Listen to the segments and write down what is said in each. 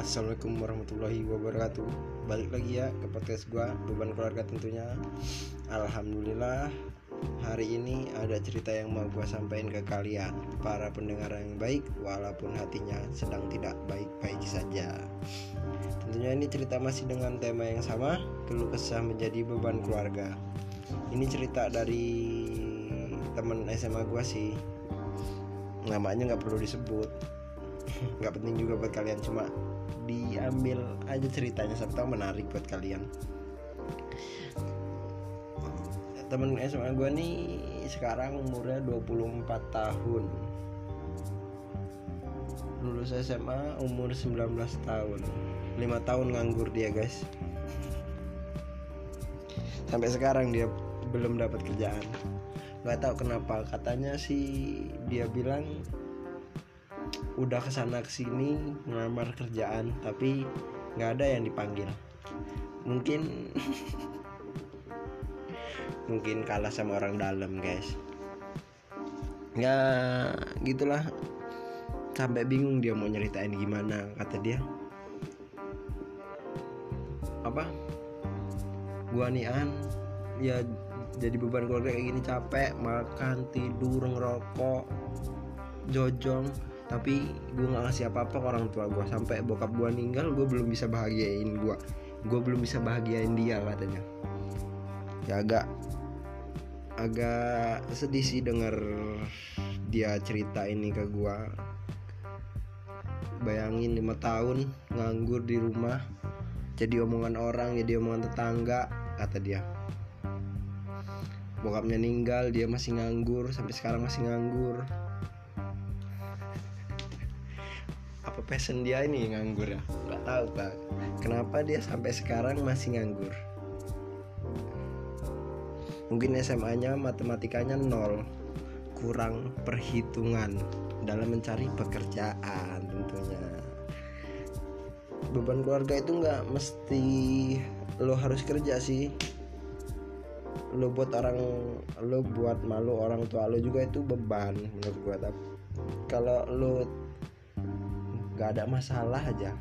Assalamualaikum warahmatullahi wabarakatuh. Balik lagi ya ke podcast gua Beban keluarga tentunya. Alhamdulillah Hari ini ada cerita yang mau gua sampaikan ke kalian. Para pendengar yang baik Walaupun hatinya sedang tidak baik-baik saja. Tentunya ini cerita masih dengan tema yang sama Keluh kesah menjadi beban keluarga. Ini cerita dari teman SMA gua sih. Namanya nggak perlu disebut. Nggak penting juga buat kalian cuma diambil aja ceritanya serta menarik buat kalian. Temen SMA gue nih sekarang umurnya 24 tahun. Lulus SMA umur 19 tahun. 5 tahun nganggur dia guys. Sampai sekarang dia belum dapat kerjaan. Nggak tahu kenapa. Katanya sih dia bilang udah ke sana ke sini ngelamar kerjaan tapi nggak ada yang dipanggil. Mungkin mungkin kalah sama orang dalam guys. Ya gitulah. Sampai bingung dia mau nyeritain gimana kata dia. Apa? Gua nian ya jadi beban keluarga kayak gini capek. Makan tidur ngerokok jojong tapi gue nggak ngasih apa-apa ke orang tua gue sampai bokap gue ninggal gue belum bisa bahagiain gue gue belum bisa bahagiain dia katanya. Ya agak agak sedih sih denger dia cerita ini ke gue bayangin lima tahun nganggur di rumah jadi omongan orang jadi omongan tetangga kata dia. Bokapnya ninggal dia masih nganggur sampai sekarang masih nganggur apa passion dia ini nganggur ya? Nggak tahu pak. Kenapa dia sampai sekarang masih nganggur? Mungkin SMA nya matematikanya nol. Kurang perhitungan dalam mencari pekerjaan tentunya. Beban keluarga itu nggak mesti lo harus kerja sih. Lo buat orang lo buat malu orang tua lo juga itu beban menurut gua tapi kalau lo gak ada masalah aja.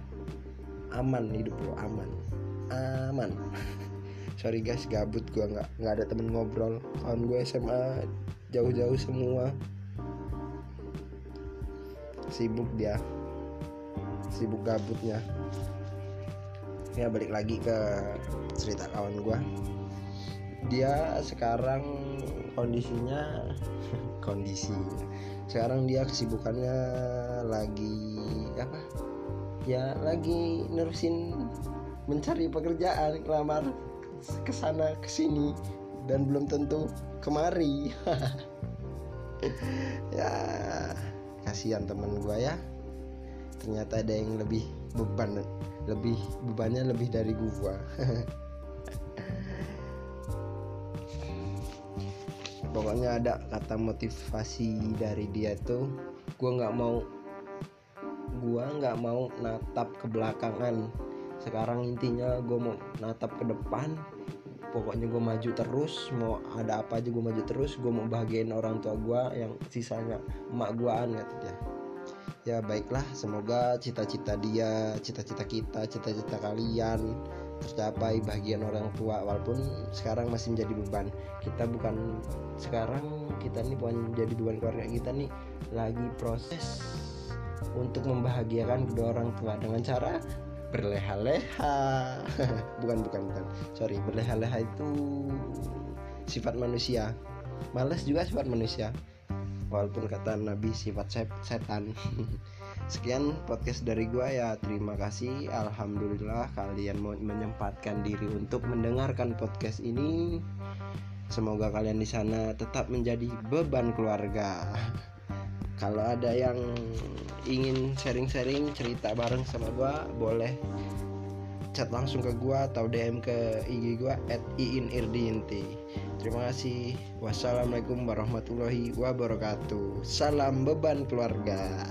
Aman hidup lo aman. Aman. Sorry guys gabut gue nggak nggak ada temen ngobrol. Kawan gue SMA jauh-jauh semua. Sibuk dia. Sibuk gabutnya. Ya balik lagi ke cerita kawan gue dia sekarang kondisinya kondisi. Sekarang dia kesibukannya lagi apa? Ya lagi nerusin mencari pekerjaan kelamar ke sana ke sini dan belum tentu kemari. Ya kasihan temen gue ya. Ternyata ada yang lebih beban lebih bebannya lebih dari gua pokoknya ada kata motivasi dari dia tuh gue nggak mau gue nggak mau natap ke belakangan. Sekarang intinya gue mau natap ke depan. Pokoknya gue maju terus mau ada apa aja gue maju terus gue mau bahagiain orang tua gue yang sisanya emak guaan kata dia ya baiklah semoga cita-cita dia cita-cita kita cita-cita kalian tercapai bagian orang tua walaupun sekarang masih menjadi beban. Kita bukan sekarang kita nih bukan jadi beban keluarga kita nih. Lagi proses untuk membahagiakan kedua orang tua dengan cara berleha-leha. Bukan bukan bukan. Sorry berleha-leha itu sifat manusia. Males juga sifat manusia walaupun kata Nabi sifat setan. Sekian podcast dari gua ya. Terima kasih. Alhamdulillah kalian mau menyempatkan diri untuk mendengarkan podcast ini. Semoga kalian di sana tetap menjadi beban keluarga. Kalau ada yang ingin sharing-sharing cerita bareng sama gua boleh chat langsung ke gua atau DM ke IG gua @iinirdiinti. Terima kasih. Wassalamualaikum warahmatullahi wabarakatuh. Salam beban keluarga.